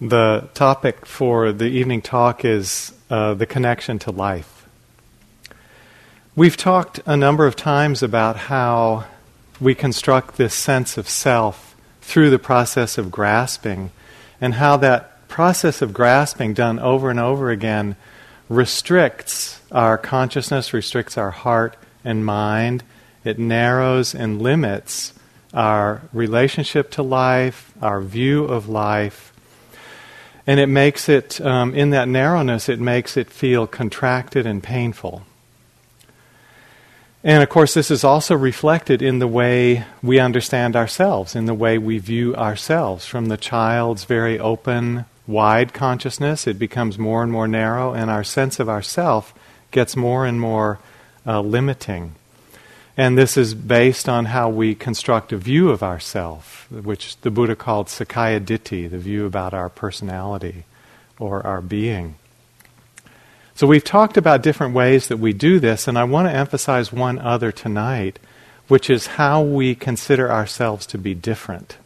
The topic for the evening talk is uh, the connection to life. We've talked a number of times about how we construct this sense of self through the process of grasping, and how that process of grasping, done over and over again, restricts our consciousness, restricts our heart and mind. It narrows and limits our relationship to life, our view of life, and it makes it, um, in that narrowness, it makes it feel contracted and painful. And of course, this is also reflected in the way we understand ourselves, in the way we view ourselves. From the child's very open, wide consciousness, it becomes more and more narrow, and our sense of ourself gets more and more uh, limiting. And this is based on how we construct a view of ourself, which the Buddha called Sakkaya Ditthi, the view about our personality or our being. So we've talked about different ways that we do this, and I want to emphasize one other tonight, which is how we consider ourselves to be different.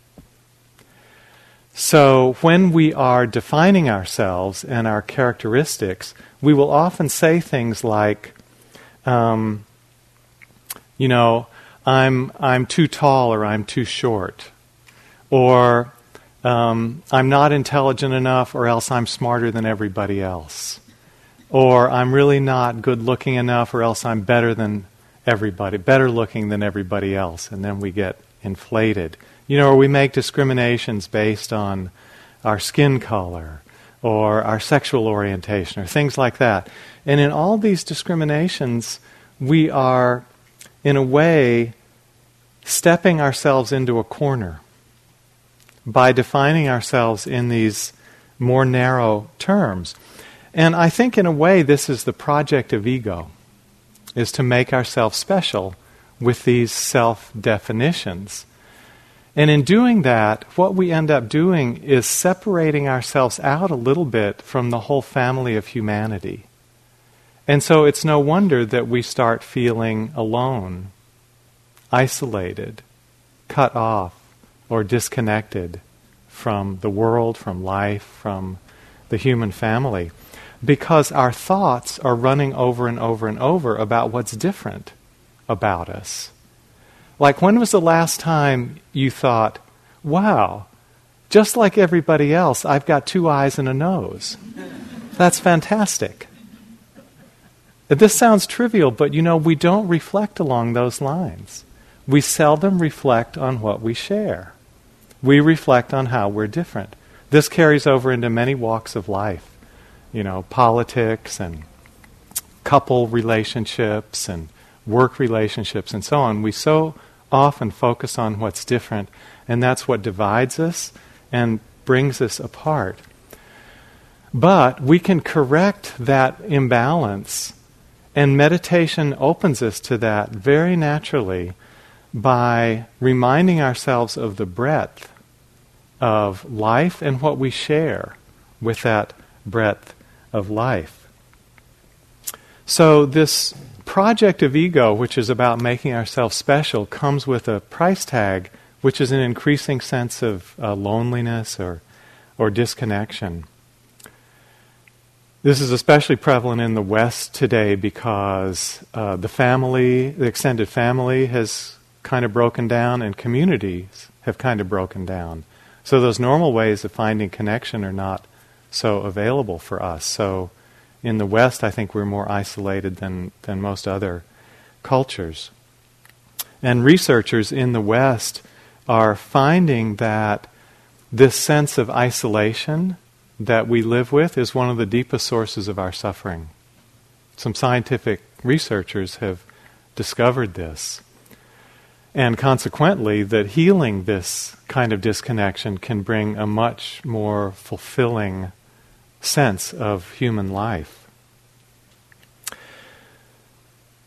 So when we are defining ourselves and our characteristics, we will often say things like, um, you know, I'm, I'm too tall or I'm too short. Or um, I'm not intelligent enough or else I'm smarter than everybody else. Or I'm really not good looking enough or else I'm better than everybody, better looking than everybody else. And then we get inflated. You know, or we make discriminations based on our skin color or our sexual orientation or things like that. And in all these discriminations, we are in a way, stepping ourselves into a corner by defining ourselves in these more narrow terms. And I think, in a way, this is the project of ego, is to make ourselves special with these self definitions. And in doing that, what we end up doing is separating ourselves out a little bit from the whole family of humanity. And so it's no wonder that we start feeling alone, isolated, cut off, or disconnected from the world, from life, from the human family. Because our thoughts are running over and over and over about what's different about us. Like, when was the last time you thought, wow, just like everybody else, I've got two eyes and a nose? That's fantastic. This sounds trivial, but you know, we don't reflect along those lines. We seldom reflect on what we share. We reflect on how we're different. This carries over into many walks of life, you know, politics and couple relationships and work relationships and so on. We so often focus on what's different, and that's what divides us and brings us apart. But we can correct that imbalance and meditation opens us to that very naturally by reminding ourselves of the breadth of life and what we share with that breadth of life. So, this project of ego, which is about making ourselves special, comes with a price tag, which is an increasing sense of uh, loneliness or, or disconnection. This is especially prevalent in the West today because uh, the family, the extended family, has kind of broken down and communities have kind of broken down. So those normal ways of finding connection are not so available for us. So in the West, I think we're more isolated than, than most other cultures. And researchers in the West are finding that this sense of isolation that we live with is one of the deepest sources of our suffering. Some scientific researchers have discovered this. And consequently, that healing this kind of disconnection can bring a much more fulfilling sense of human life.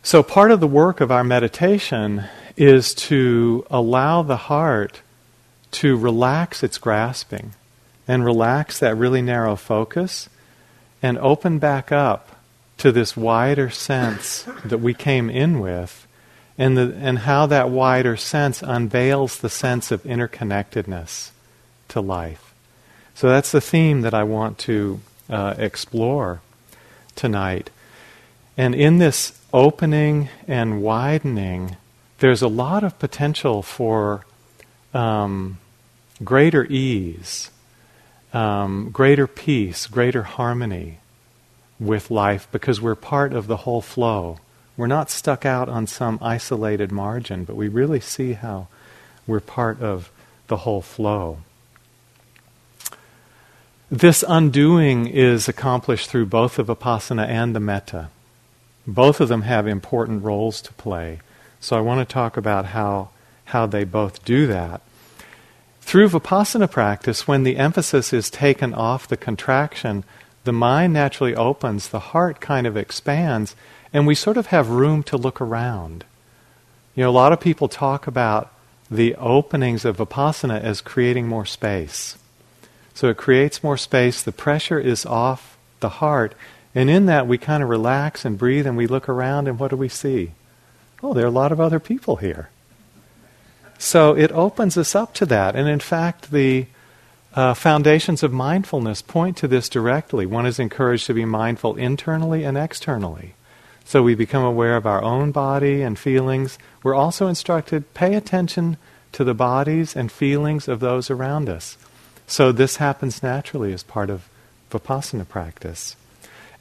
So, part of the work of our meditation is to allow the heart to relax its grasping and relax that really narrow focus and open back up to this wider sense that we came in with and, the, and how that wider sense unveils the sense of interconnectedness to life. So that's the theme that I want to uh, explore tonight. And in this opening and widening, there's a lot of potential for um, greater ease, um, greater peace, greater harmony with life because we're part of the whole flow. We're not stuck out on some isolated margin, but we really see how we're part of the whole flow. This undoing is accomplished through both the vipassana and the metta. Both of them have important roles to play. So I want to talk about how, how they both do that. Through vipassana practice, when the emphasis is taken off the contraction, the mind naturally opens, the heart kind of expands, and we sort of have room to look around. You know, a lot of people talk about the openings of vipassana as creating more space. So it creates more space, the pressure is off the heart, and in that we kind of relax and breathe and we look around, and what do we see? Oh, there are a lot of other people here. So it opens us up to that. And in fact, the uh, foundations of mindfulness point to this directly. One is encouraged to be mindful internally and externally. So we become aware of our own body and feelings. We're also instructed pay attention to the bodies and feelings of those around us. So this happens naturally as part of vipassana practice.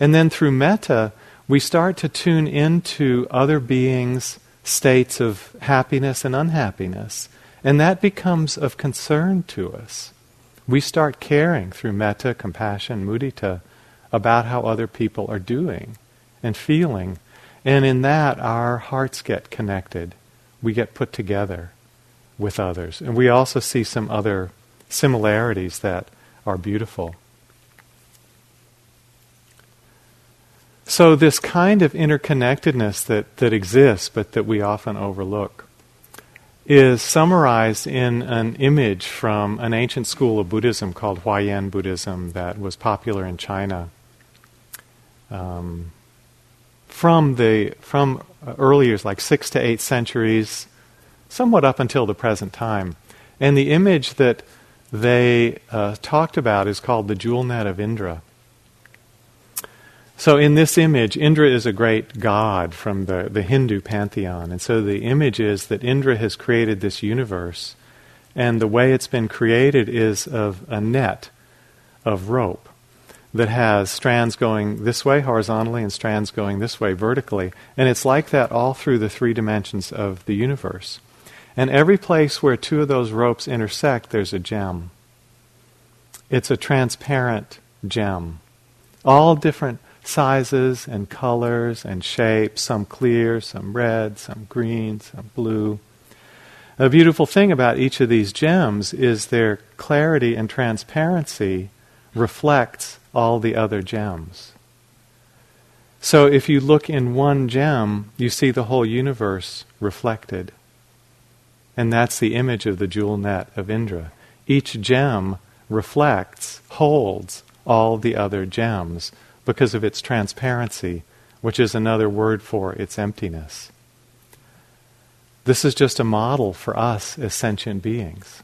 And then through metta, we start to tune into other beings' states of happiness and unhappiness. And that becomes of concern to us we start caring through metta, compassion, mudita about how other people are doing and feeling. And in that, our hearts get connected. We get put together with others. And we also see some other similarities that are beautiful. So, this kind of interconnectedness that, that exists, but that we often overlook, is summarized in an image from an ancient school of Buddhism called Huayan Buddhism that was popular in China um, from the from early years, like six to eight centuries, somewhat up until the present time. And the image that they uh, talked about is called the jewel net of Indra. So, in this image, Indra is a great god from the, the Hindu pantheon. And so the image is that Indra has created this universe, and the way it's been created is of a net of rope that has strands going this way horizontally and strands going this way vertically. And it's like that all through the three dimensions of the universe. And every place where two of those ropes intersect, there's a gem. It's a transparent gem. All different sizes and colors and shapes, some clear, some red, some green, some blue. A beautiful thing about each of these gems is their clarity and transparency reflects all the other gems. So if you look in one gem, you see the whole universe reflected. And that's the image of the jewel net of Indra. Each gem reflects, holds all the other gems because of its transparency, which is another word for its emptiness. This is just a model for us as sentient beings.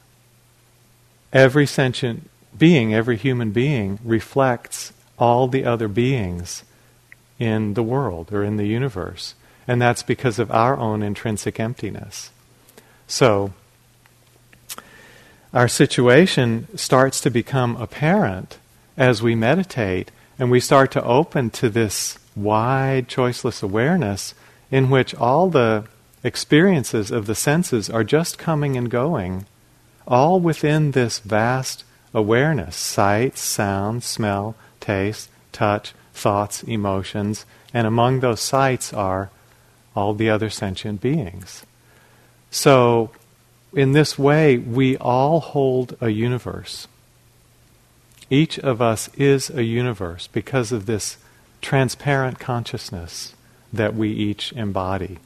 Every sentient being, every human being, reflects all the other beings in the world or in the universe. And that's because of our own intrinsic emptiness. So, our situation starts to become apparent as we meditate and we start to open to this wide, choiceless awareness in which all the experiences of the senses are just coming and going, all within this vast awareness sight, sound, smell, taste, touch, thoughts, emotions, and among those sights are all the other sentient beings. So, in this way, we all hold a universe. Each of us is a universe because of this transparent consciousness that we each embody.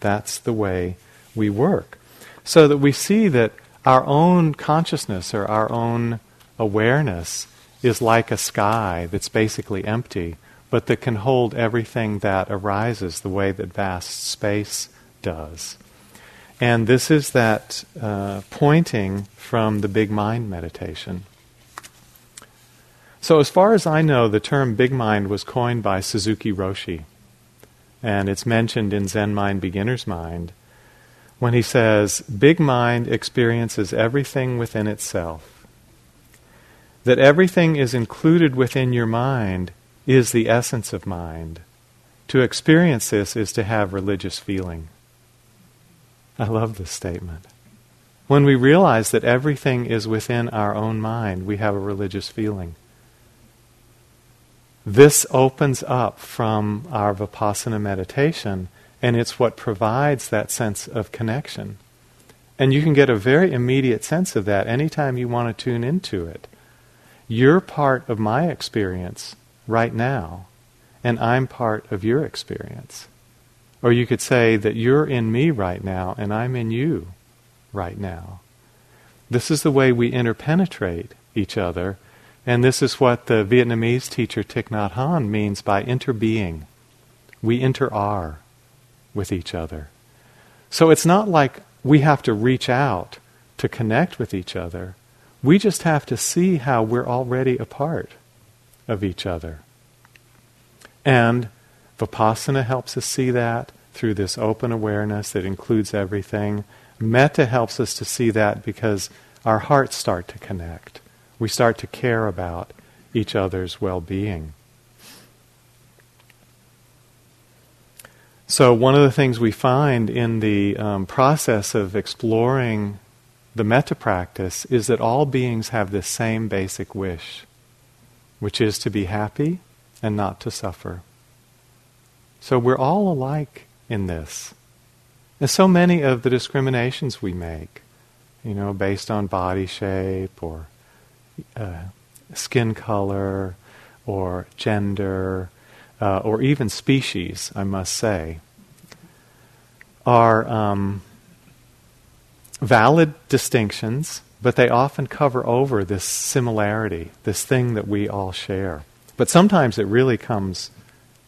That's the way we work. So that we see that our own consciousness or our own awareness is like a sky that's basically empty, but that can hold everything that arises the way that vast space does. And this is that uh, pointing from the big mind meditation. So, as far as I know, the term big mind was coined by Suzuki Roshi. And it's mentioned in Zen Mind, Beginner's Mind, when he says, Big mind experiences everything within itself. That everything is included within your mind is the essence of mind. To experience this is to have religious feeling. I love this statement. When we realize that everything is within our own mind, we have a religious feeling. This opens up from our Vipassana meditation, and it's what provides that sense of connection. And you can get a very immediate sense of that anytime you want to tune into it. You're part of my experience right now, and I'm part of your experience. Or you could say that you're in me right now, and I'm in you right now. This is the way we interpenetrate each other and this is what the Vietnamese teacher Thich Nhat Hanh means by interbeing. We inter-are with each other. So it's not like we have to reach out to connect with each other. We just have to see how we're already a part of each other. And Vipassana helps us see that through this open awareness that includes everything. Metta helps us to see that because our hearts start to connect we start to care about each other's well being. So, one of the things we find in the um, process of exploring the metta practice is that all beings have this same basic wish, which is to be happy and not to suffer. So, we're all alike in this. And so many of the discriminations we make, you know, based on body shape or uh, skin color or gender uh, or even species, I must say, are um, valid distinctions, but they often cover over this similarity, this thing that we all share. But sometimes it really comes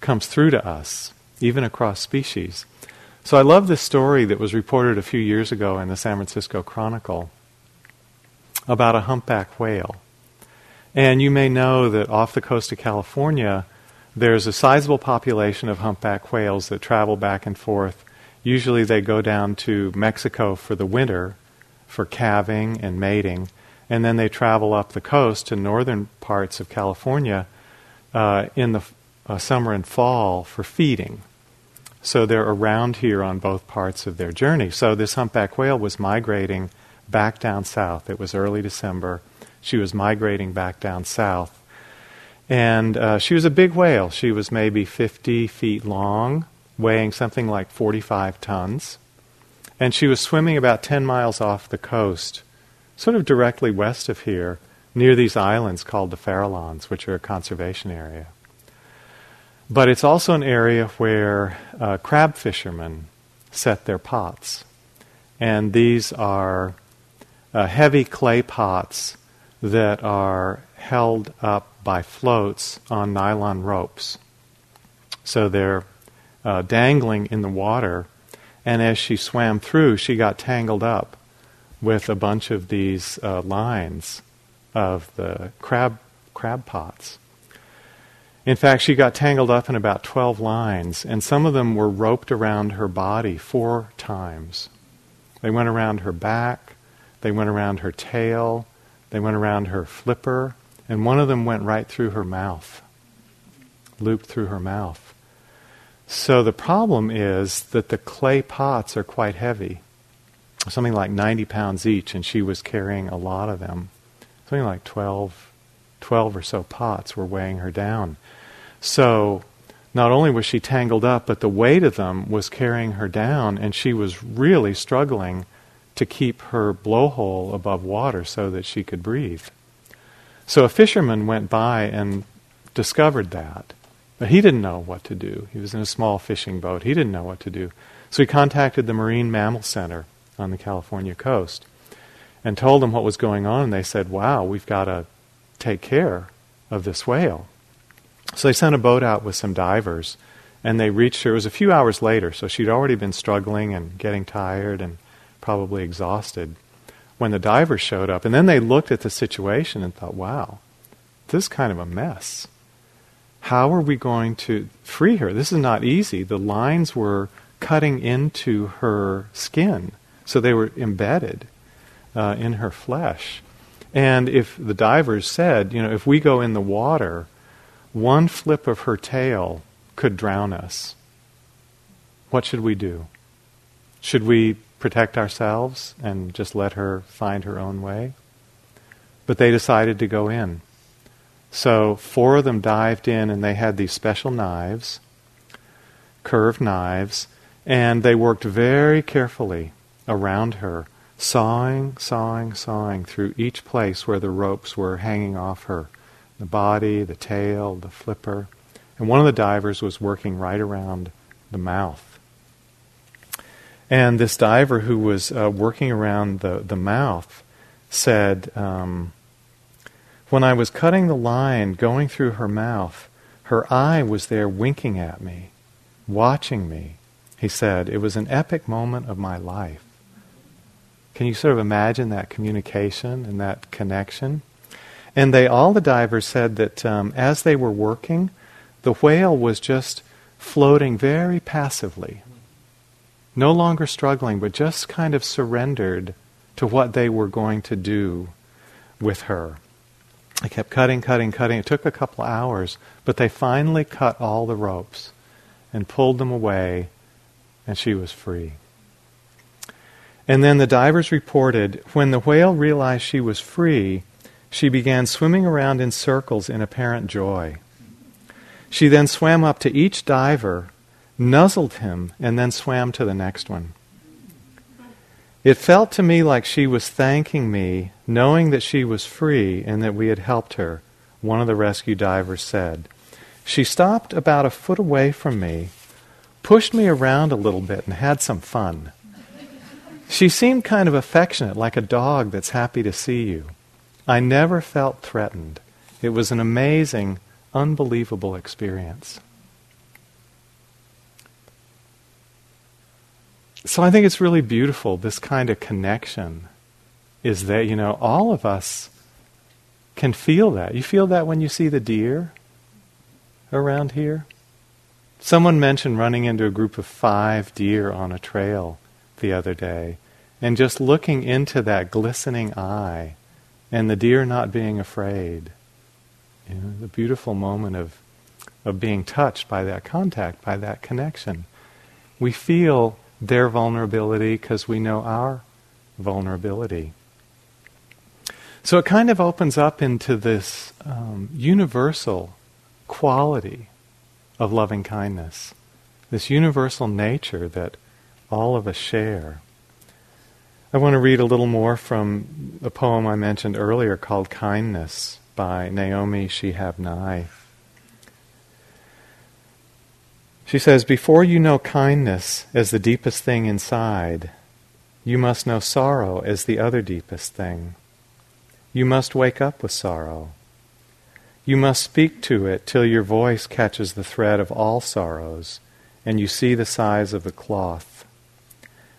comes through to us, even across species. So I love this story that was reported a few years ago in the San Francisco Chronicle about a humpback whale. And you may know that off the coast of California, there's a sizable population of humpback whales that travel back and forth. Usually they go down to Mexico for the winter for calving and mating, and then they travel up the coast to northern parts of California uh, in the uh, summer and fall for feeding. So they're around here on both parts of their journey. So this humpback whale was migrating back down south. It was early December she was migrating back down south. And uh, she was a big whale. She was maybe 50 feet long, weighing something like 45 tons. And she was swimming about 10 miles off the coast, sort of directly west of here, near these islands called the Farallones, which are a conservation area. But it's also an area where uh, crab fishermen set their pots. And these are uh, heavy clay pots that are held up by floats on nylon ropes. So they're uh, dangling in the water, and as she swam through, she got tangled up with a bunch of these uh, lines of the crab crab pots. In fact, she got tangled up in about 12 lines, and some of them were roped around her body four times. They went around her back, they went around her tail, they went around her flipper, and one of them went right through her mouth, looped through her mouth. So the problem is that the clay pots are quite heavy, something like 90 pounds each, and she was carrying a lot of them. Something like 12, 12 or so pots were weighing her down. So not only was she tangled up, but the weight of them was carrying her down, and she was really struggling to keep her blowhole above water so that she could breathe. So a fisherman went by and discovered that. But he didn't know what to do. He was in a small fishing boat. He didn't know what to do. So he contacted the Marine Mammal Center on the California coast and told them what was going on. And they said, wow, we've got to take care of this whale. So they sent a boat out with some divers and they reached her. It was a few hours later, so she'd already been struggling and getting tired and probably exhausted, when the divers showed up. And then they looked at the situation and thought, wow, this is kind of a mess. How are we going to free her? This is not easy. The lines were cutting into her skin, so they were embedded uh, in her flesh. And if the divers said, you know, if we go in the water, one flip of her tail could drown us, what should we do? Should we protect ourselves and just let her find her own way? But they decided to go in. So four of them dived in and they had these special knives, curved knives, and they worked very carefully around her, sawing, sawing, sawing through each place where the ropes were hanging off her the body, the tail, the flipper. And one of the divers was working right around the mouth. And this diver who was uh, working around the, the mouth said, um, When I was cutting the line going through her mouth, her eye was there winking at me, watching me. He said, It was an epic moment of my life. Can you sort of imagine that communication and that connection? And they all the divers said that um, as they were working, the whale was just floating very passively, no longer struggling, but just kind of surrendered to what they were going to do with her. They kept cutting, cutting, cutting. It took a couple hours, but they finally cut all the ropes and pulled them away, and she was free. And then the divers reported when the whale realized she was free, she began swimming around in circles in apparent joy. She then swam up to each diver, nuzzled him, and then swam to the next one. It felt to me like she was thanking me, knowing that she was free and that we had helped her, one of the rescue divers said. She stopped about a foot away from me, pushed me around a little bit, and had some fun. She seemed kind of affectionate, like a dog that's happy to see you. I never felt threatened. It was an amazing, unbelievable experience. So I think it's really beautiful, this kind of connection is that, you know, all of us can feel that. You feel that when you see the deer around here? Someone mentioned running into a group of five deer on a trail the other day and just looking into that glistening eye and the deer not being afraid. You know, the beautiful moment of, of being touched by that contact, by that connection. We feel their vulnerability because we know our vulnerability. So it kind of opens up into this um, universal quality of loving kindness, this universal nature that all of us share. I want to read a little more from the poem I mentioned earlier called Kindness by Naomi Shihab Nye. She says, Before you know kindness as the deepest thing inside, you must know sorrow as the other deepest thing. You must wake up with sorrow. You must speak to it till your voice catches the thread of all sorrows and you see the size of the cloth.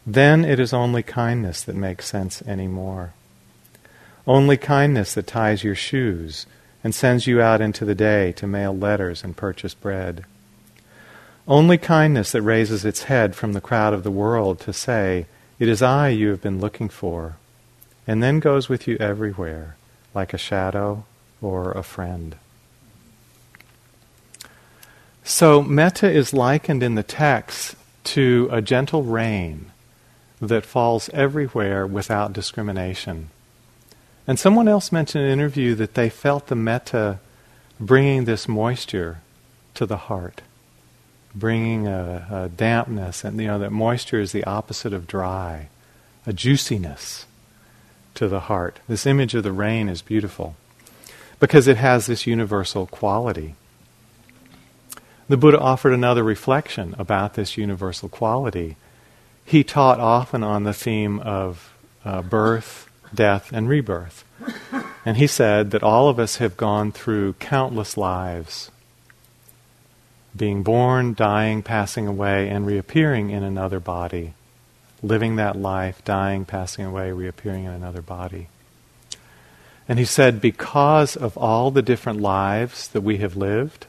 Then it is only kindness that makes sense anymore. Only kindness that ties your shoes and sends you out into the day to mail letters and purchase bread. Only kindness that raises its head from the crowd of the world to say, It is I you have been looking for, and then goes with you everywhere, like a shadow or a friend. So, metta is likened in the text to a gentle rain that falls everywhere without discrimination. And someone else mentioned in an interview that they felt the metta bringing this moisture to the heart, bringing a, a dampness, and you know that moisture is the opposite of dry, a juiciness to the heart. This image of the rain is beautiful because it has this universal quality. The Buddha offered another reflection about this universal quality he taught often on the theme of uh, birth, death, and rebirth. And he said that all of us have gone through countless lives being born, dying, passing away, and reappearing in another body, living that life, dying, passing away, reappearing in another body. And he said, because of all the different lives that we have lived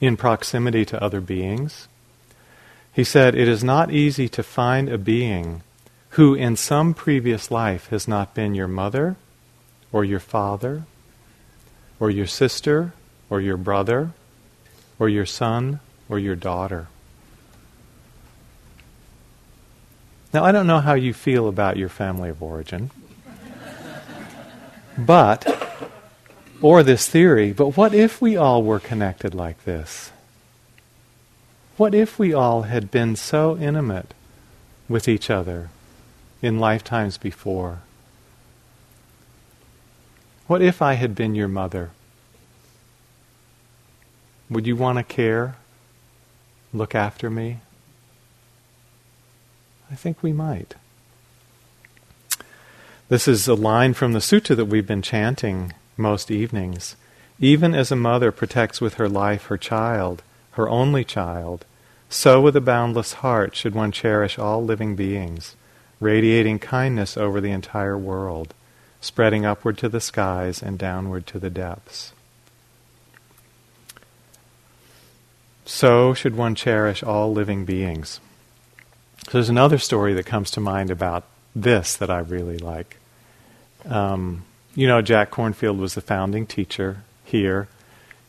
in proximity to other beings, he said, it is not easy to find a being who in some previous life has not been your mother or your father or your sister or your brother or your son or your daughter. Now, I don't know how you feel about your family of origin, but, or this theory, but what if we all were connected like this? What if we all had been so intimate with each other in lifetimes before? What if I had been your mother? Would you want to care? Look after me? I think we might. This is a line from the sutta that we've been chanting most evenings. Even as a mother protects with her life her child, her only child, so with a boundless heart should one cherish all living beings, radiating kindness over the entire world, spreading upward to the skies and downward to the depths. So should one cherish all living beings. So there's another story that comes to mind about this that I really like. Um, you know, Jack Kornfield was the founding teacher here.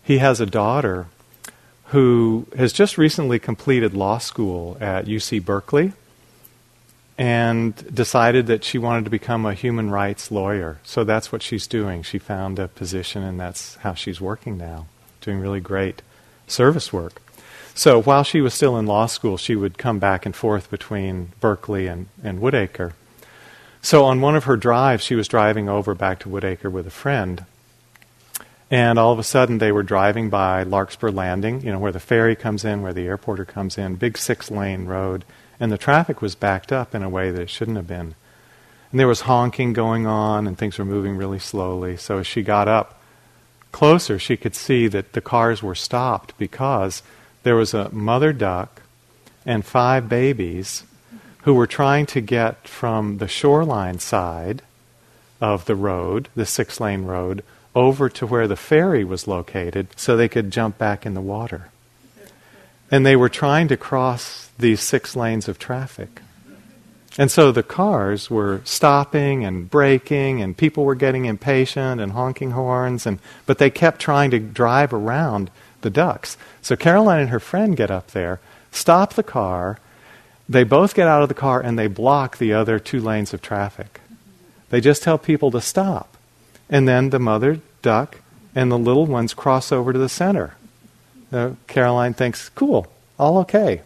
He has a daughter who has just recently completed law school at UC Berkeley and decided that she wanted to become a human rights lawyer. So that's what she's doing. She found a position, and that's how she's working now, doing really great service work. So while she was still in law school, she would come back and forth between Berkeley and, and Woodacre. So on one of her drives, she was driving over back to Woodacre with a friend. And all of a sudden, they were driving by Larkspur Landing, you know, where the ferry comes in, where the airporter comes in, big six lane road. And the traffic was backed up in a way that it shouldn't have been. And there was honking going on, and things were moving really slowly. So as she got up closer, she could see that the cars were stopped because there was a mother duck and five babies who were trying to get from the shoreline side of the road, the six lane road, over to where the ferry was located so they could jump back in the water. And they were trying to cross these six lanes of traffic. And so the cars were stopping and braking, and people were getting impatient and honking horns, and, but they kept trying to drive around the ducks. So Caroline and her friend get up there, stop the car. They both get out of the car and they block the other two lanes of traffic. They just tell people to stop. And then the mother duck and the little ones cross over to the center. Uh, Caroline thinks, cool, all okay.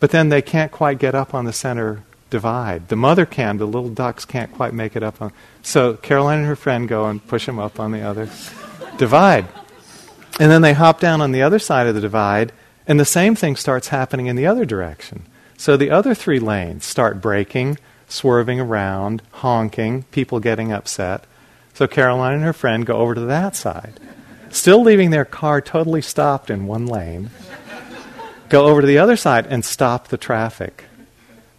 But then they can't quite get up on the center divide. The mother can, the little ducks can't quite make it up on. So Caroline and her friend go and push them up on the other divide. And then they hop down on the other side of the divide, and the same thing starts happening in the other direction. So the other three lanes start braking, swerving around, honking, people getting upset. So Caroline and her friend go over to that side, still leaving their car totally stopped in one lane, go over to the other side and stop the traffic.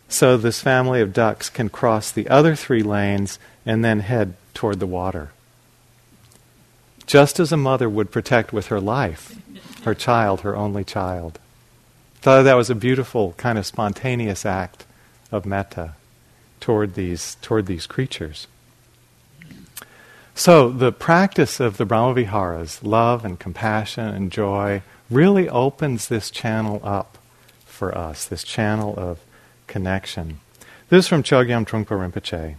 So this family of ducks can cross the other three lanes and then head toward the water just as a mother would protect with her life her child, her only child. Thought that was a beautiful, kind of spontaneous act of metta toward these, toward these creatures. So, the practice of the Brahmaviharas, love and compassion and joy, really opens this channel up for us, this channel of connection. This is from Chogyam Trungpa Rinpoche.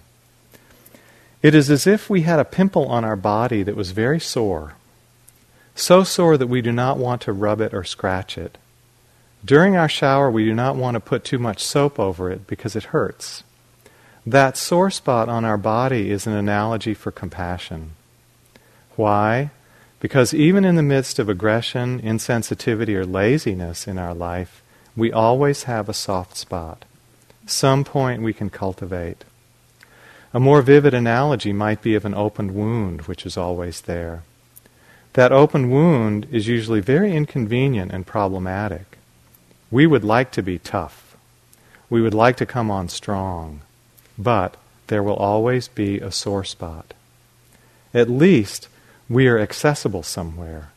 It is as if we had a pimple on our body that was very sore, so sore that we do not want to rub it or scratch it. During our shower, we do not want to put too much soap over it because it hurts. That sore spot on our body is an analogy for compassion. Why? Because even in the midst of aggression, insensitivity, or laziness in our life, we always have a soft spot, some point we can cultivate. A more vivid analogy might be of an open wound, which is always there. That open wound is usually very inconvenient and problematic. We would like to be tough. We would like to come on strong. But there will always be a sore spot. at least we are accessible somewhere.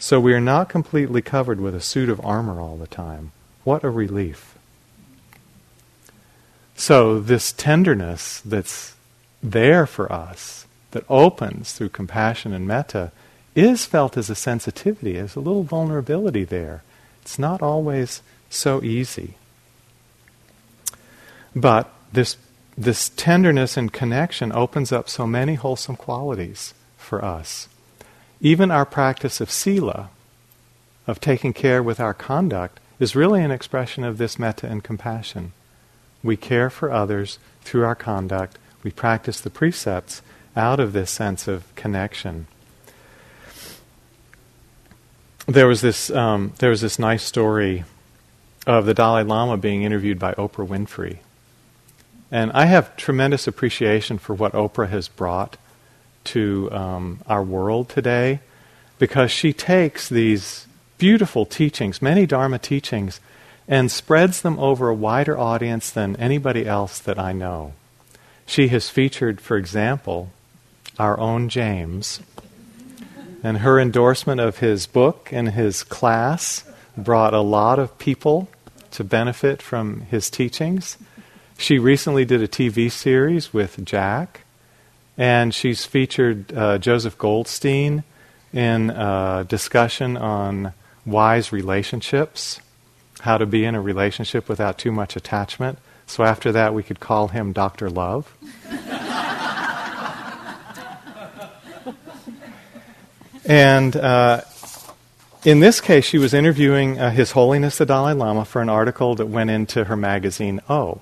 So we are not completely covered with a suit of armor all the time. What a relief. So, this tenderness that's there for us, that opens through compassion and metta, is felt as a sensitivity, as a little vulnerability there. It's not always so easy. But this, this tenderness and connection opens up so many wholesome qualities for us. Even our practice of sila, of taking care with our conduct, is really an expression of this metta and compassion. We care for others through our conduct. We practice the precepts out of this sense of connection. There was this, um, there was this nice story of the Dalai Lama being interviewed by Oprah Winfrey. And I have tremendous appreciation for what Oprah has brought to um, our world today because she takes these beautiful teachings, many Dharma teachings, and spreads them over a wider audience than anybody else that I know. She has featured, for example, our own James, and her endorsement of his book and his class brought a lot of people to benefit from his teachings. She recently did a TV series with Jack, and she's featured uh, Joseph Goldstein in a discussion on wise relationships how to be in a relationship without too much attachment. So after that, we could call him Dr. Love. and uh, in this case, she was interviewing uh, His Holiness the Dalai Lama for an article that went into her magazine, Oh.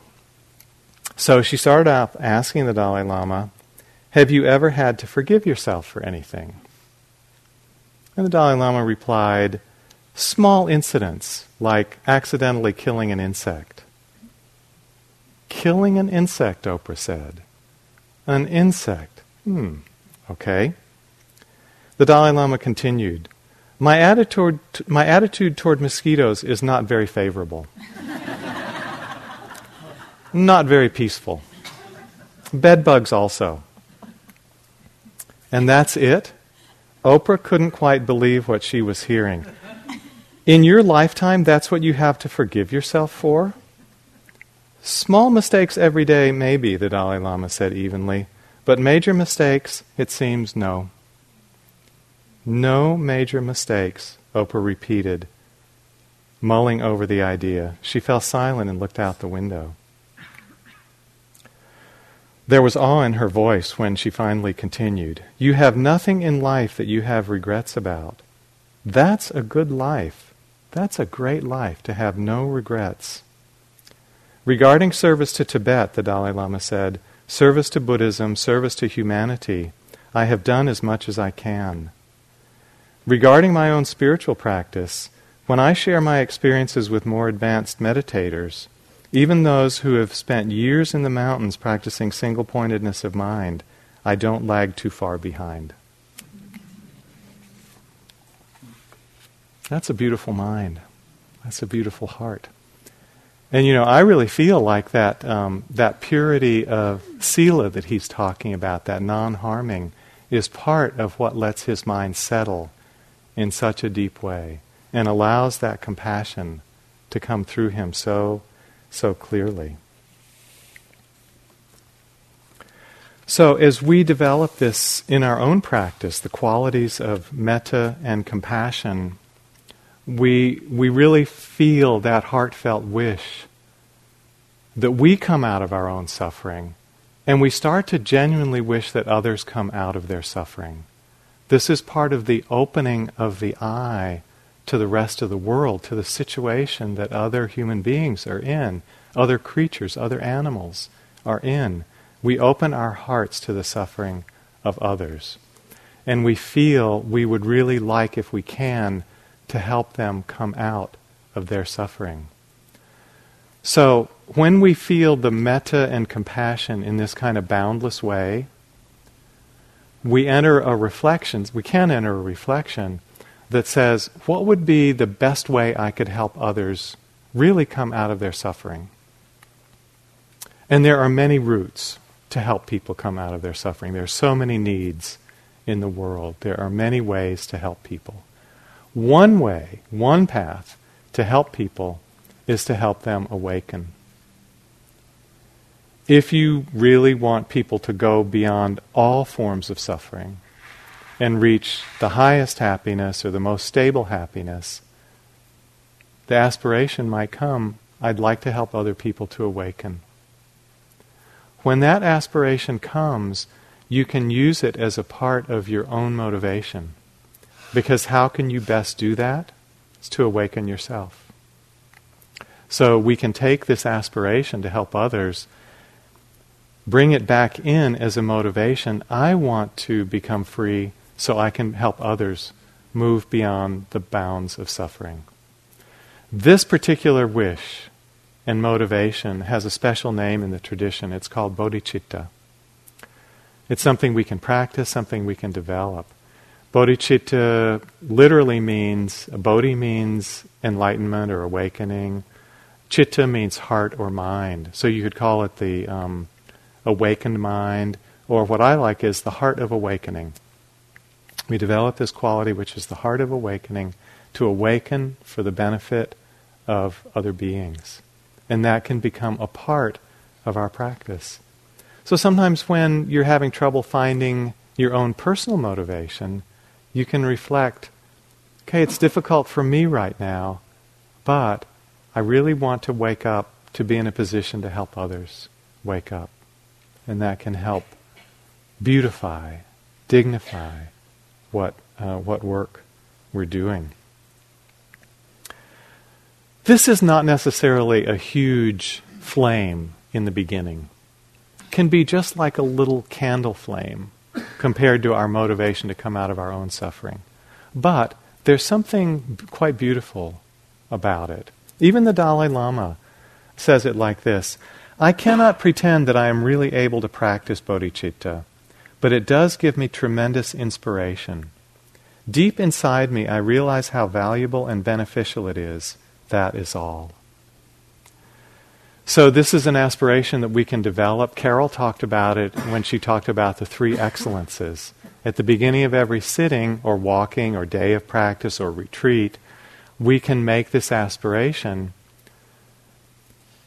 So she started off asking the Dalai Lama, Have you ever had to forgive yourself for anything? And the Dalai Lama replied, Small incidents, like accidentally killing an insect. Killing an insect, Oprah said. An insect. Hmm, okay. The Dalai Lama continued My attitude, my attitude toward mosquitoes is not very favorable, not very peaceful. Bed bugs also. And that's it? Oprah couldn't quite believe what she was hearing. In your lifetime, that's what you have to forgive yourself for? Small mistakes every day, maybe, the Dalai Lama said evenly, but major mistakes, it seems, no. No major mistakes, Oprah repeated, mulling over the idea. She fell silent and looked out the window. There was awe in her voice when she finally continued. You have nothing in life that you have regrets about. That's a good life. That's a great life to have no regrets. Regarding service to Tibet, the Dalai Lama said, service to Buddhism, service to humanity, I have done as much as I can. Regarding my own spiritual practice, when I share my experiences with more advanced meditators, even those who have spent years in the mountains practicing single pointedness of mind, I don't lag too far behind. That's a beautiful mind. That's a beautiful heart. And you know, I really feel like that um, that purity of sila that he's talking about, that non-harming, is part of what lets his mind settle in such a deep way and allows that compassion to come through him so so clearly. So, as we develop this in our own practice, the qualities of metta and compassion we, we really feel that heartfelt wish that we come out of our own suffering and we start to genuinely wish that others come out of their suffering. This is part of the opening of the eye to the rest of the world, to the situation that other human beings are in, other creatures, other animals are in. We open our hearts to the suffering of others. And we feel we would really like, if we can, to help them come out of their suffering. So, when we feel the metta and compassion in this kind of boundless way, we enter a reflection, we can enter a reflection that says, what would be the best way I could help others really come out of their suffering? And there are many routes to help people come out of their suffering. There are so many needs in the world. There are many ways to help people. One way, one path to help people is to help them awaken. If you really want people to go beyond all forms of suffering and reach the highest happiness or the most stable happiness, the aspiration might come I'd like to help other people to awaken. When that aspiration comes, you can use it as a part of your own motivation. Because how can you best do that? It's to awaken yourself. So we can take this aspiration to help others, bring it back in as a motivation. I want to become free so I can help others move beyond the bounds of suffering. This particular wish and motivation has a special name in the tradition. It's called bodhicitta. It's something we can practice, something we can develop. Bodhicitta literally means, bodhi means enlightenment or awakening. Chitta means heart or mind. So you could call it the um, awakened mind, or what I like is the heart of awakening. We develop this quality, which is the heart of awakening, to awaken for the benefit of other beings. And that can become a part of our practice. So sometimes when you're having trouble finding your own personal motivation, you can reflect okay, it's difficult for me right now, but I really want to wake up to be in a position to help others wake up. And that can help beautify, dignify what, uh, what work we're doing. This is not necessarily a huge flame in the beginning. Can be just like a little candle flame compared to our motivation to come out of our own suffering. But there's something quite beautiful about it. Even the Dalai Lama says it like this I cannot pretend that I am really able to practice bodhicitta, but it does give me tremendous inspiration. Deep inside me, I realize how valuable and beneficial it is. That is all. So, this is an aspiration that we can develop. Carol talked about it when she talked about the three excellences. At the beginning of every sitting, or walking, or day of practice, or retreat, we can make this aspiration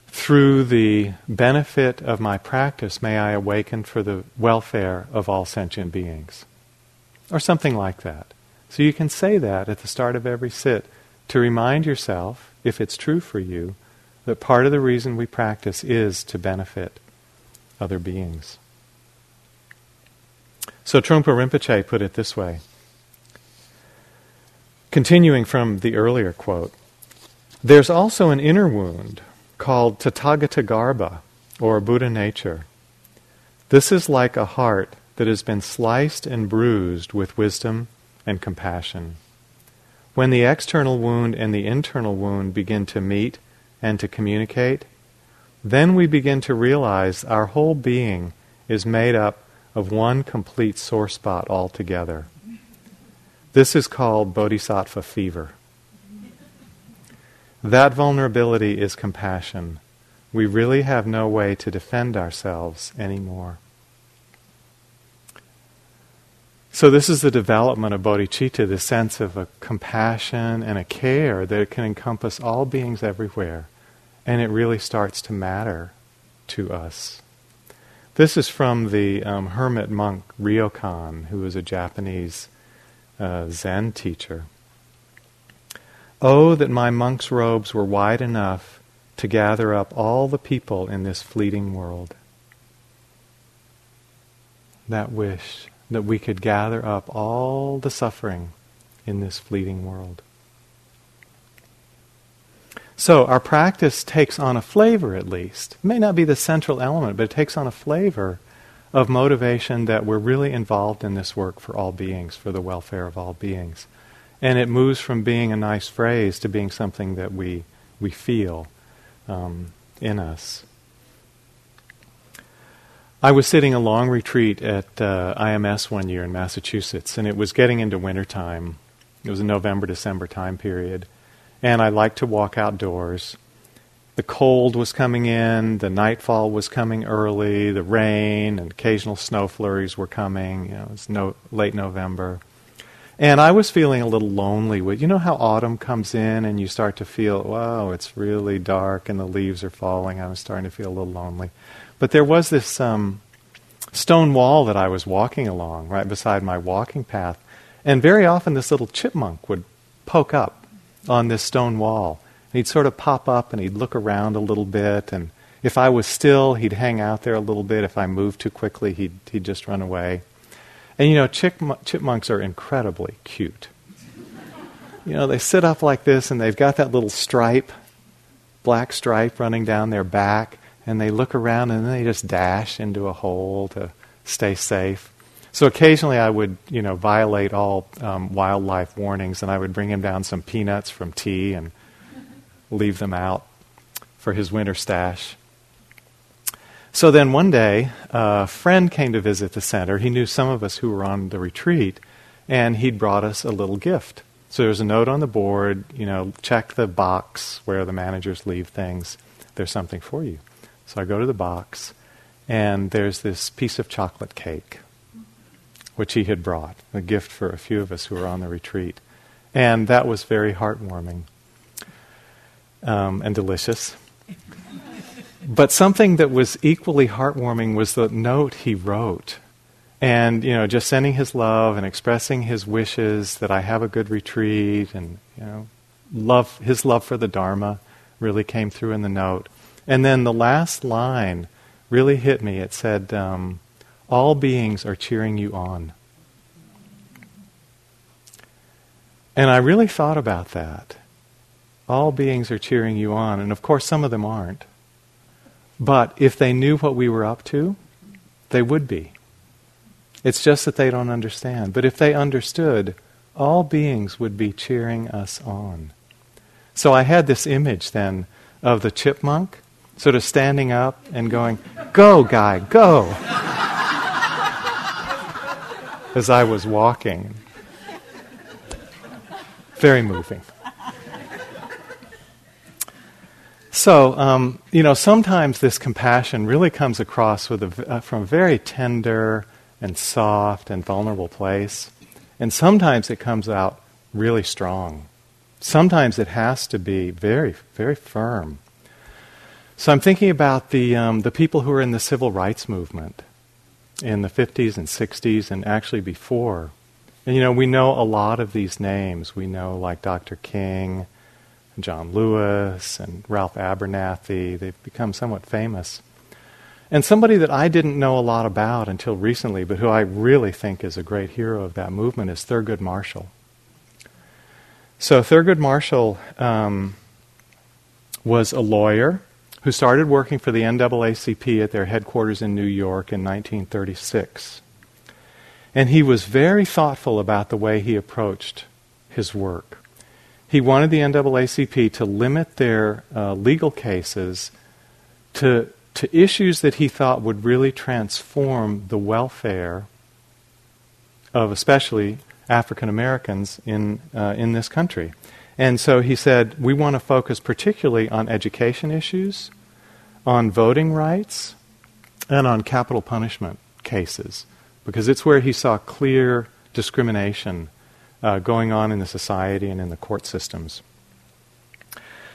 through the benefit of my practice, may I awaken for the welfare of all sentient beings. Or something like that. So you can say that at the start of every sit to remind yourself, if it's true for you, that part of the reason we practice is to benefit other beings. So Trungpa Rinpoche put it this way. Continuing from the earlier quote, there's also an inner wound called Tathagata or Buddha nature. This is like a heart that has been sliced and bruised with wisdom and compassion. When the external wound and the internal wound begin to meet and to communicate, then we begin to realize our whole being is made up of one complete sore spot altogether. This is called bodhisattva fever. That vulnerability is compassion. We really have no way to defend ourselves anymore. So, this is the development of bodhicitta, the sense of a compassion and a care that can encompass all beings everywhere and it really starts to matter to us. This is from the um, hermit monk Ryokan, who was a Japanese uh, Zen teacher. Oh, that my monk's robes were wide enough to gather up all the people in this fleeting world. That wish that we could gather up all the suffering in this fleeting world. So our practice takes on a flavor, at least. It may not be the central element, but it takes on a flavor of motivation that we're really involved in this work for all beings, for the welfare of all beings. And it moves from being a nice phrase to being something that we, we feel um, in us. I was sitting a long retreat at uh, IMS one year in Massachusetts, and it was getting into wintertime. It was a November December time period and I like to walk outdoors. the cold was coming in, the nightfall was coming early, the rain and occasional snow flurries were coming. You know, it was no, late November. And I was feeling a little lonely. You know how autumn comes in and you start to feel, wow, it's really dark and the leaves are falling. I was starting to feel a little lonely. But there was this um, stone wall that I was walking along right beside my walking path. And very often this little chipmunk would poke up on this stone wall. And he'd sort of pop up and he'd look around a little bit. And if I was still, he'd hang out there a little bit. If I moved too quickly, he'd, he'd just run away. And you know, chipmunks are incredibly cute. You know, they sit up like this and they've got that little stripe, black stripe running down their back, and they look around and then they just dash into a hole to stay safe. So occasionally I would, you know, violate all um, wildlife warnings and I would bring him down some peanuts from tea and leave them out for his winter stash. So then one day, a friend came to visit the center. He knew some of us who were on the retreat, and he'd brought us a little gift. So there's a note on the board, you know, check the box where the managers leave things. There's something for you. So I go to the box, and there's this piece of chocolate cake, which he had brought, a gift for a few of us who were on the retreat. And that was very heartwarming um, and delicious. But something that was equally heartwarming was the note he wrote. And, you know, just sending his love and expressing his wishes that I have a good retreat and, you know, love, his love for the Dharma really came through in the note. And then the last line really hit me. It said, um, All beings are cheering you on. And I really thought about that. All beings are cheering you on. And of course, some of them aren't. But if they knew what we were up to, they would be. It's just that they don't understand. But if they understood, all beings would be cheering us on. So I had this image then of the chipmunk sort of standing up and going, Go, guy, go! As I was walking. Very moving. So, um, you know, sometimes this compassion really comes across with a, uh, from a very tender and soft and vulnerable place. And sometimes it comes out really strong. Sometimes it has to be very, very firm. So I'm thinking about the, um, the people who are in the civil rights movement in the 50s and 60s and actually before. And, you know, we know a lot of these names. We know, like Dr. King John Lewis and Ralph Abernathy. They've become somewhat famous. And somebody that I didn't know a lot about until recently, but who I really think is a great hero of that movement, is Thurgood Marshall. So, Thurgood Marshall um, was a lawyer who started working for the NAACP at their headquarters in New York in 1936. And he was very thoughtful about the way he approached his work. He wanted the NAACP to limit their uh, legal cases to, to issues that he thought would really transform the welfare of especially African Americans in, uh, in this country. And so he said, we want to focus particularly on education issues, on voting rights, and on capital punishment cases, because it's where he saw clear discrimination uh, going on in the society and in the court systems.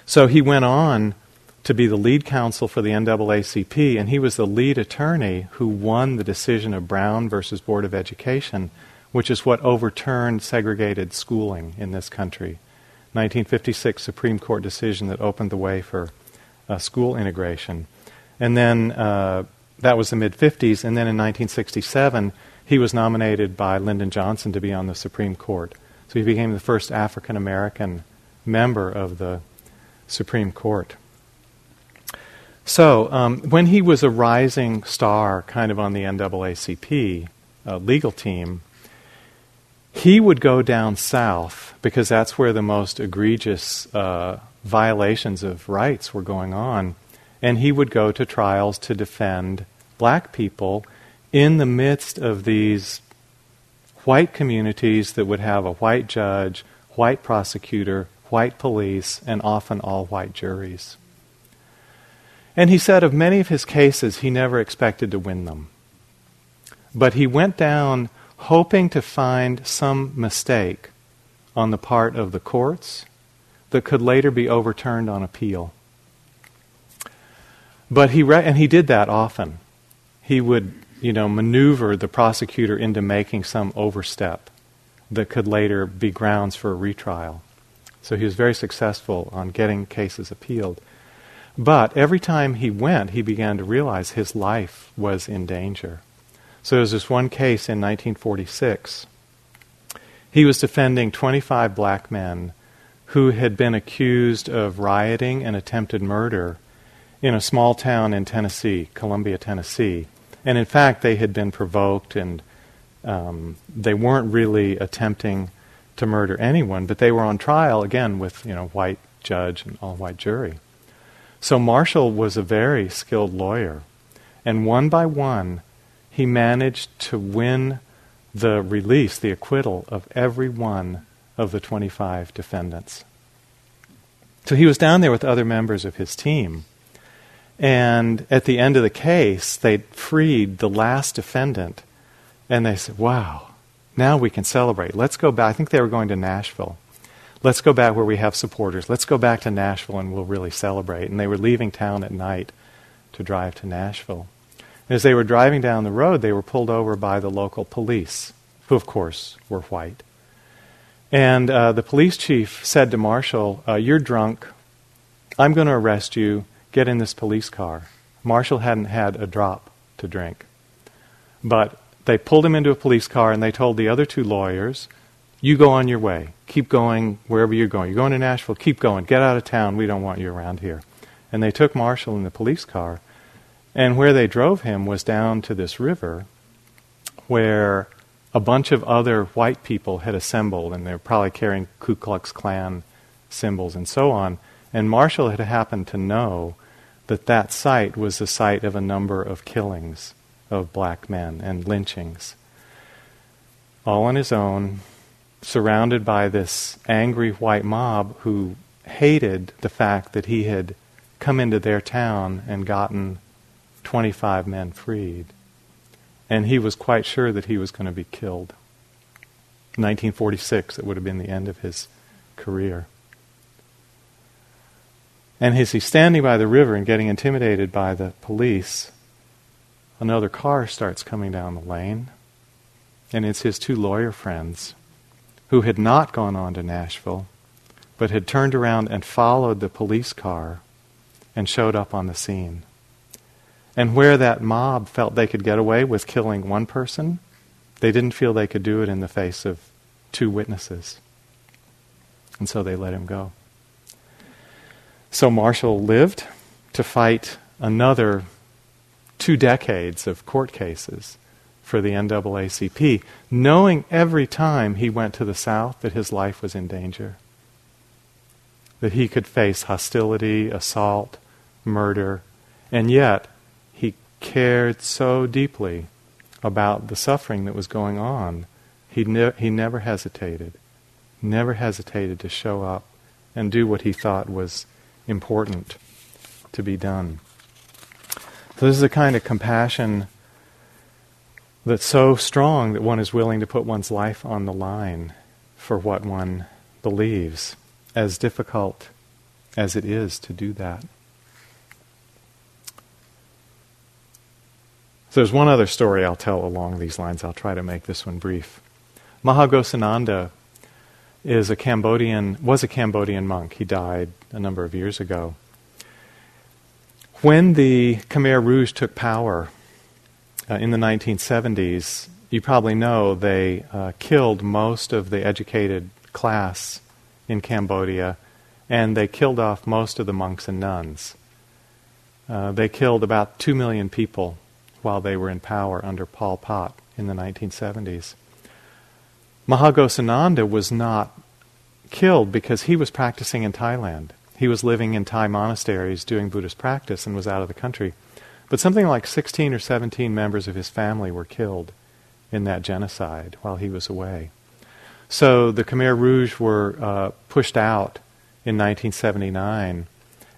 So he went on to be the lead counsel for the NAACP, and he was the lead attorney who won the decision of Brown versus Board of Education, which is what overturned segregated schooling in this country. 1956 Supreme Court decision that opened the way for uh, school integration. And then uh, that was the mid 50s, and then in 1967, he was nominated by Lyndon Johnson to be on the Supreme Court. So he became the first African American member of the Supreme Court. So um, when he was a rising star, kind of on the NAACP uh, legal team, he would go down south because that's where the most egregious uh, violations of rights were going on. And he would go to trials to defend black people in the midst of these white communities that would have a white judge, white prosecutor, white police, and often all white juries. And he said of many of his cases, he never expected to win them. But he went down hoping to find some mistake on the part of the courts that could later be overturned on appeal. But he re- and he did that often. He would, you know, maneuver the prosecutor into making some overstep that could later be grounds for a retrial. So he was very successful on getting cases appealed. But every time he went, he began to realize his life was in danger. So there was this one case in 1946. He was defending 25 black men who had been accused of rioting and attempted murder in a small town in Tennessee, Columbia, Tennessee. And in fact, they had been provoked and um, they weren't really attempting to murder anyone, but they were on trial again with you know white judge and all white jury. So Marshall was a very skilled lawyer, and one by one, he managed to win the release, the acquittal of every one of the 25 defendants. So he was down there with other members of his team. And at the end of the case, they freed the last defendant. And they said, wow, now we can celebrate. Let's go back. I think they were going to Nashville. Let's go back where we have supporters. Let's go back to Nashville and we'll really celebrate. And they were leaving town at night to drive to Nashville. As they were driving down the road, they were pulled over by the local police, who, of course, were white. And uh, the police chief said to Marshall, uh, You're drunk. I'm going to arrest you. Get in this police car. Marshall hadn't had a drop to drink. But they pulled him into a police car and they told the other two lawyers, You go on your way. Keep going wherever you're going. You're going to Nashville. Keep going. Get out of town. We don't want you around here. And they took Marshall in the police car. And where they drove him was down to this river where a bunch of other white people had assembled, and they were probably carrying Ku Klux Klan symbols and so on. And Marshall had happened to know that that site was the site of a number of killings of black men and lynchings. All on his own, surrounded by this angry white mob who hated the fact that he had come into their town and gotten 25 men freed and he was quite sure that he was going to be killed. 1946, it would have been the end of his career. And as he's standing by the river and getting intimidated by the police, another car starts coming down the lane. And it's his two lawyer friends who had not gone on to Nashville, but had turned around and followed the police car and showed up on the scene. And where that mob felt they could get away with killing one person, they didn't feel they could do it in the face of two witnesses. And so they let him go. So Marshall lived to fight another two decades of court cases for the NAACP, knowing every time he went to the South that his life was in danger, that he could face hostility, assault, murder, and yet cared so deeply about the suffering that was going on, he, ne- he never hesitated, never hesitated to show up and do what he thought was important to be done. So, this is a kind of compassion that's so strong that one is willing to put one's life on the line for what one believes, as difficult as it is to do that. So there's one other story I'll tell along these lines. I'll try to make this one brief. Maha Ghosananda is a Cambodian was a Cambodian monk. He died a number of years ago. When the Khmer Rouge took power uh, in the 1970s, you probably know they uh, killed most of the educated class in Cambodia, and they killed off most of the monks and nuns. Uh, they killed about two million people while they were in power under Pol Pot in the 1970s. Maha Ghosananda was not killed because he was practicing in Thailand. He was living in Thai monasteries doing Buddhist practice and was out of the country. But something like 16 or 17 members of his family were killed in that genocide while he was away. So the Khmer Rouge were uh, pushed out in 1979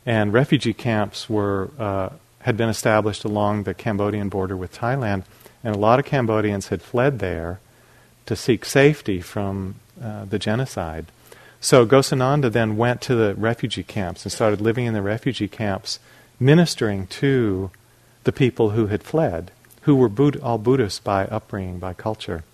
and refugee camps were uh, had been established along the Cambodian border with Thailand, and a lot of Cambodians had fled there to seek safety from uh, the genocide. So Ghosananda then went to the refugee camps and started living in the refugee camps, ministering to the people who had fled, who were Bud- all Buddhists by upbringing, by culture.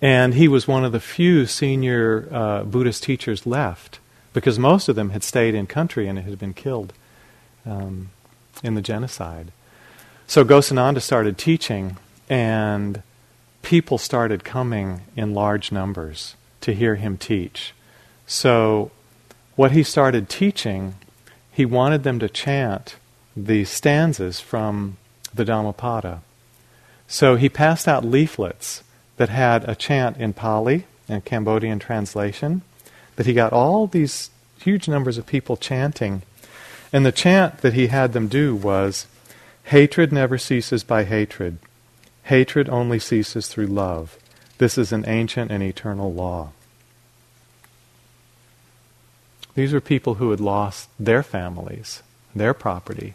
And he was one of the few senior uh, Buddhist teachers left because most of them had stayed in country and had been killed um, in the genocide. So Ghosananda started teaching, and people started coming in large numbers to hear him teach. So, what he started teaching, he wanted them to chant the stanzas from the Dhammapada. So, he passed out leaflets that had a chant in Pali and Cambodian translation, that he got all these huge numbers of people chanting and the chant that he had them do was Hatred never ceases by hatred. Hatred only ceases through love. This is an ancient and eternal law. These were people who had lost their families, their property,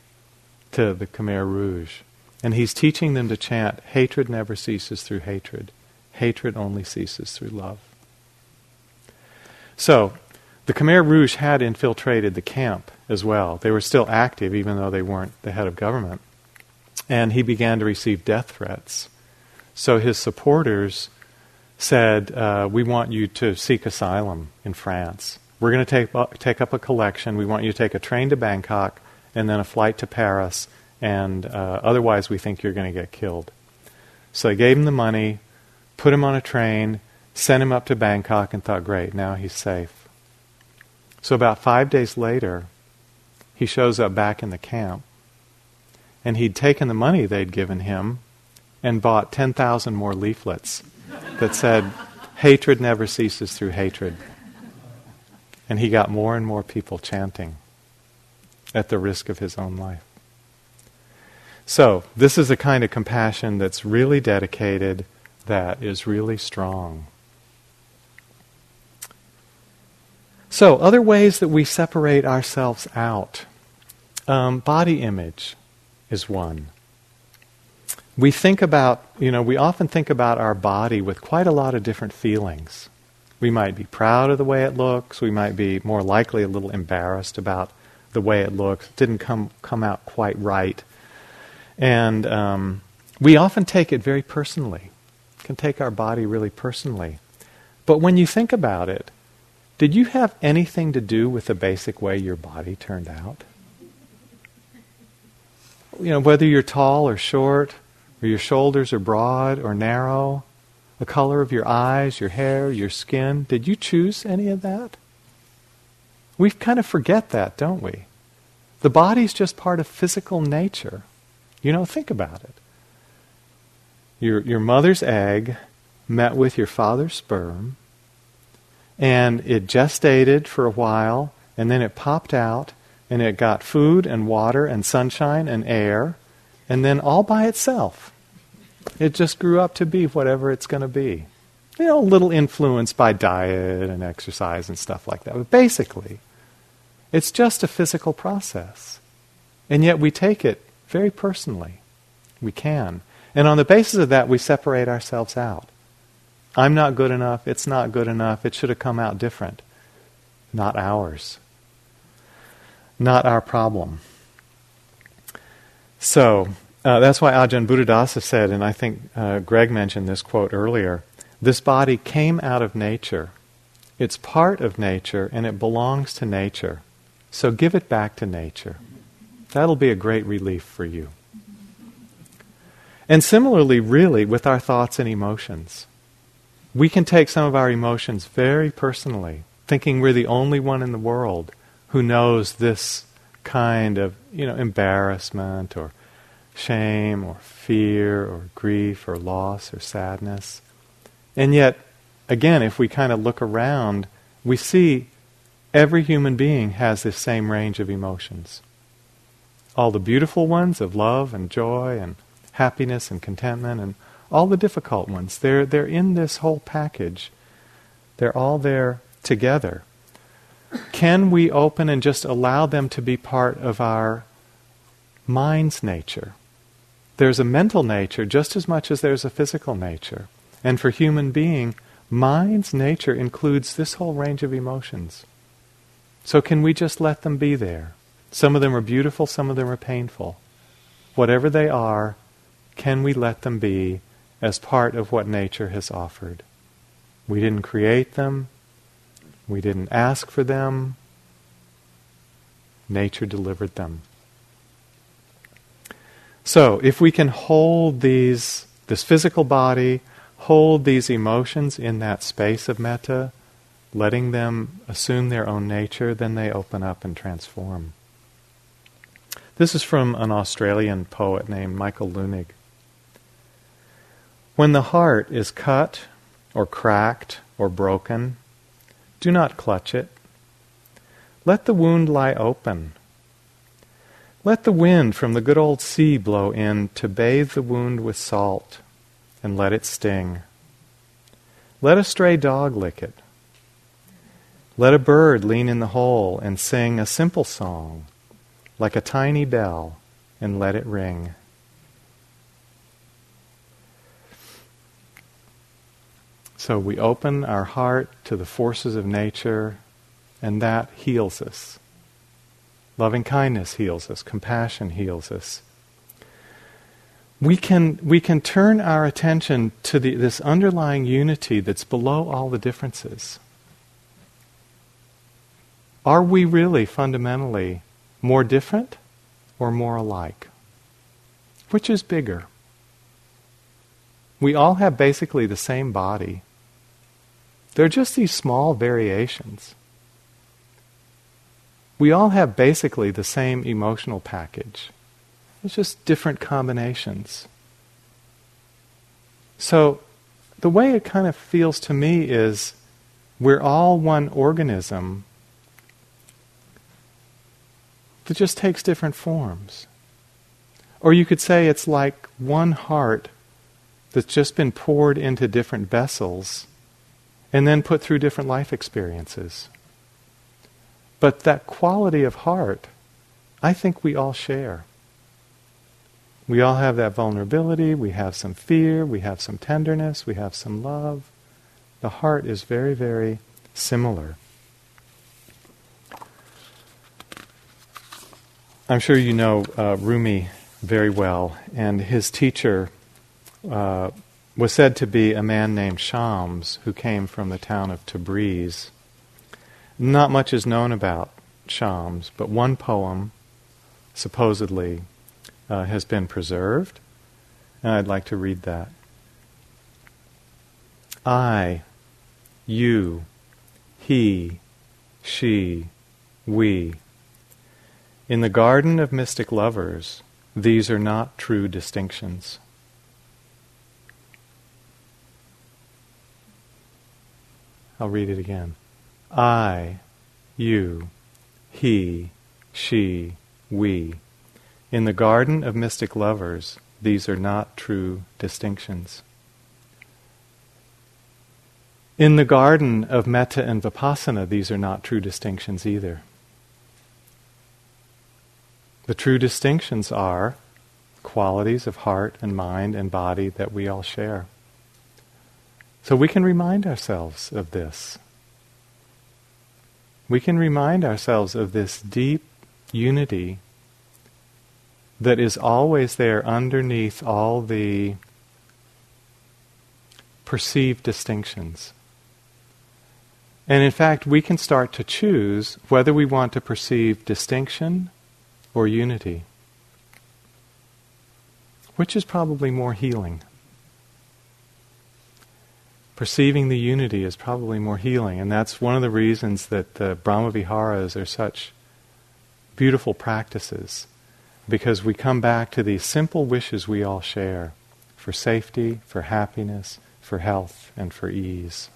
to the Khmer Rouge. And he's teaching them to chant, Hatred never ceases through hatred. Hatred only ceases through love. So, the Khmer Rouge had infiltrated the camp as well. They were still active, even though they weren't the head of government. And he began to receive death threats. So his supporters said, uh, We want you to seek asylum in France. We're going to take, uh, take up a collection. We want you to take a train to Bangkok and then a flight to Paris, and uh, otherwise, we think you're going to get killed. So they gave him the money, put him on a train, sent him up to Bangkok, and thought, Great, now he's safe. So about five days later, he shows up back in the camp. And he'd taken the money they'd given him and bought 10,000 more leaflets that said, Hatred never ceases through hatred. And he got more and more people chanting at the risk of his own life. So, this is a kind of compassion that's really dedicated, that is really strong. So, other ways that we separate ourselves out. Um, body image is one. We think about, you know, we often think about our body with quite a lot of different feelings. We might be proud of the way it looks. We might be more likely a little embarrassed about the way it looks. It didn't come, come out quite right. And um, we often take it very personally, can take our body really personally. But when you think about it, did you have anything to do with the basic way your body turned out? You know, whether you're tall or short, or your shoulders are broad or narrow, the color of your eyes, your hair, your skin, did you choose any of that? We kind of forget that, don't we? The body's just part of physical nature. You know, think about it. Your, your mother's egg met with your father's sperm, and it gestated for a while, and then it popped out, and it got food and water and sunshine and air, and then all by itself, it just grew up to be whatever it's going to be. You know, a little influenced by diet and exercise and stuff like that. But basically, it's just a physical process. And yet we take it very personally. We can. And on the basis of that, we separate ourselves out. I'm not good enough. It's not good enough. It should have come out different. Not ours. Not our problem. So, uh, that's why Ajahn Buddhadasa said, and I think uh, Greg mentioned this quote earlier this body came out of nature. It's part of nature and it belongs to nature. So give it back to nature. That'll be a great relief for you. And similarly, really, with our thoughts and emotions we can take some of our emotions very personally, thinking we're the only one in the world who knows this kind of, you know, embarrassment or shame or fear or grief or loss or sadness. And yet, again, if we kind of look around, we see every human being has this same range of emotions. All the beautiful ones of love and joy and happiness and contentment and all the difficult ones. They're, they're in this whole package. They're all there together. can we open and just allow them to be part of our mind's nature? There's a mental nature just as much as there's a physical nature. And for human being, mind's nature includes this whole range of emotions. So can we just let them be there? Some of them are beautiful, some of them are painful. Whatever they are, can we let them be as part of what nature has offered? We didn't create them. We didn't ask for them. Nature delivered them. So, if we can hold these, this physical body, hold these emotions in that space of metta, letting them assume their own nature, then they open up and transform. This is from an Australian poet named Michael Leunig. When the heart is cut or cracked or broken, do not clutch it. Let the wound lie open. Let the wind from the good old sea blow in to bathe the wound with salt and let it sting. Let a stray dog lick it. Let a bird lean in the hole and sing a simple song, like a tiny bell, and let it ring. So we open our heart to the forces of nature, and that heals us. Loving kindness heals us, compassion heals us. We can, we can turn our attention to the, this underlying unity that's below all the differences. Are we really fundamentally more different or more alike? Which is bigger? We all have basically the same body. They're just these small variations. We all have basically the same emotional package. It's just different combinations. So, the way it kind of feels to me is we're all one organism that just takes different forms. Or you could say it's like one heart that's just been poured into different vessels and then put through different life experiences. But that quality of heart, I think we all share. We all have that vulnerability, we have some fear, we have some tenderness, we have some love. The heart is very, very similar. I'm sure you know uh, Rumi very well, and his teacher uh, was said to be a man named Shams who came from the town of Tabriz. Not much is known about Shams, but one poem supposedly uh, has been preserved, and I'd like to read that. I, you, he, she, we. In the garden of mystic lovers, these are not true distinctions. I'll read it again. I, you, he, she, we. In the garden of mystic lovers, these are not true distinctions. In the garden of metta and vipassana, these are not true distinctions either. The true distinctions are qualities of heart and mind and body that we all share. So we can remind ourselves of this. We can remind ourselves of this deep unity that is always there underneath all the perceived distinctions. And in fact, we can start to choose whether we want to perceive distinction or unity. Which is probably more healing? Perceiving the unity is probably more healing. And that's one of the reasons that the Brahma Viharas are such beautiful practices. Because we come back to these simple wishes we all share for safety, for happiness, for health, and for ease.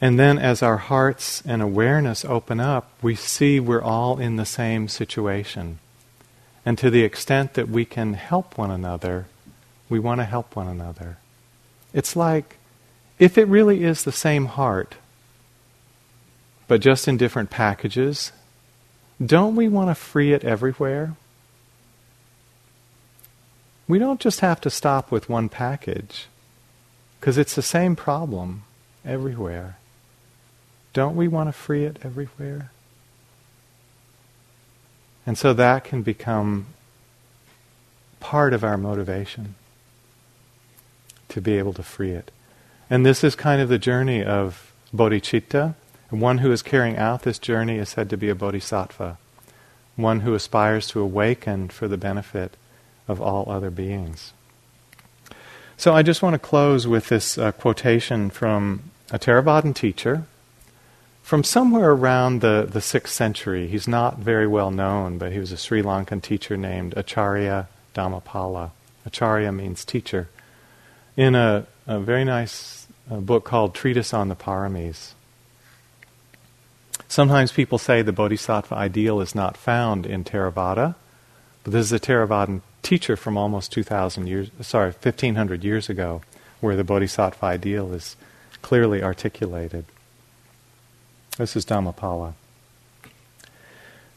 And then as our hearts and awareness open up, we see we're all in the same situation. And to the extent that we can help one another, we want to help one another. It's like if it really is the same heart, but just in different packages, don't we want to free it everywhere? We don't just have to stop with one package, because it's the same problem everywhere. Don't we want to free it everywhere? And so that can become part of our motivation to be able to free it. And this is kind of the journey of bodhicitta. And one who is carrying out this journey is said to be a bodhisattva, one who aspires to awaken for the benefit of all other beings. So I just want to close with this uh, quotation from a Theravadan teacher from somewhere around the, the 6th century. He's not very well known, but he was a Sri Lankan teacher named Acharya Dhammapala. Acharya means teacher. In a, a very nice uh, book called Treatise on the Paramis. Sometimes people say the bodhisattva ideal is not found in Theravada, but this is a Theravadan teacher from almost 2,000 years, sorry, 1,500 years ago, where the bodhisattva ideal is clearly articulated. This is Dhammapala.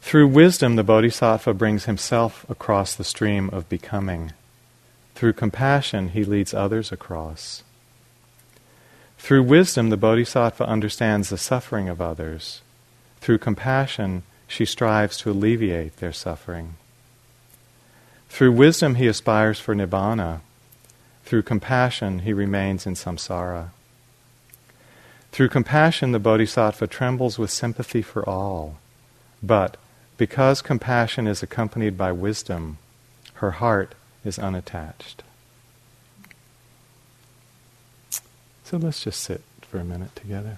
Through wisdom, the bodhisattva brings himself across the stream of becoming. Through compassion, he leads others across. Through wisdom, the bodhisattva understands the suffering of others. Through compassion, she strives to alleviate their suffering. Through wisdom, he aspires for nibbana. Through compassion, he remains in samsara. Through compassion, the bodhisattva trembles with sympathy for all. But because compassion is accompanied by wisdom, her heart is unattached. So let's just sit for a minute together.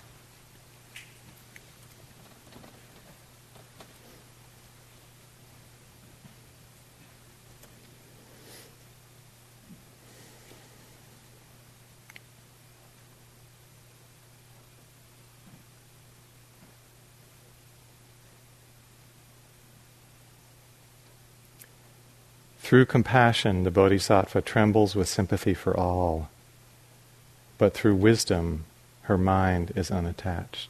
Through compassion, the bodhisattva trembles with sympathy for all, but through wisdom, her mind is unattached.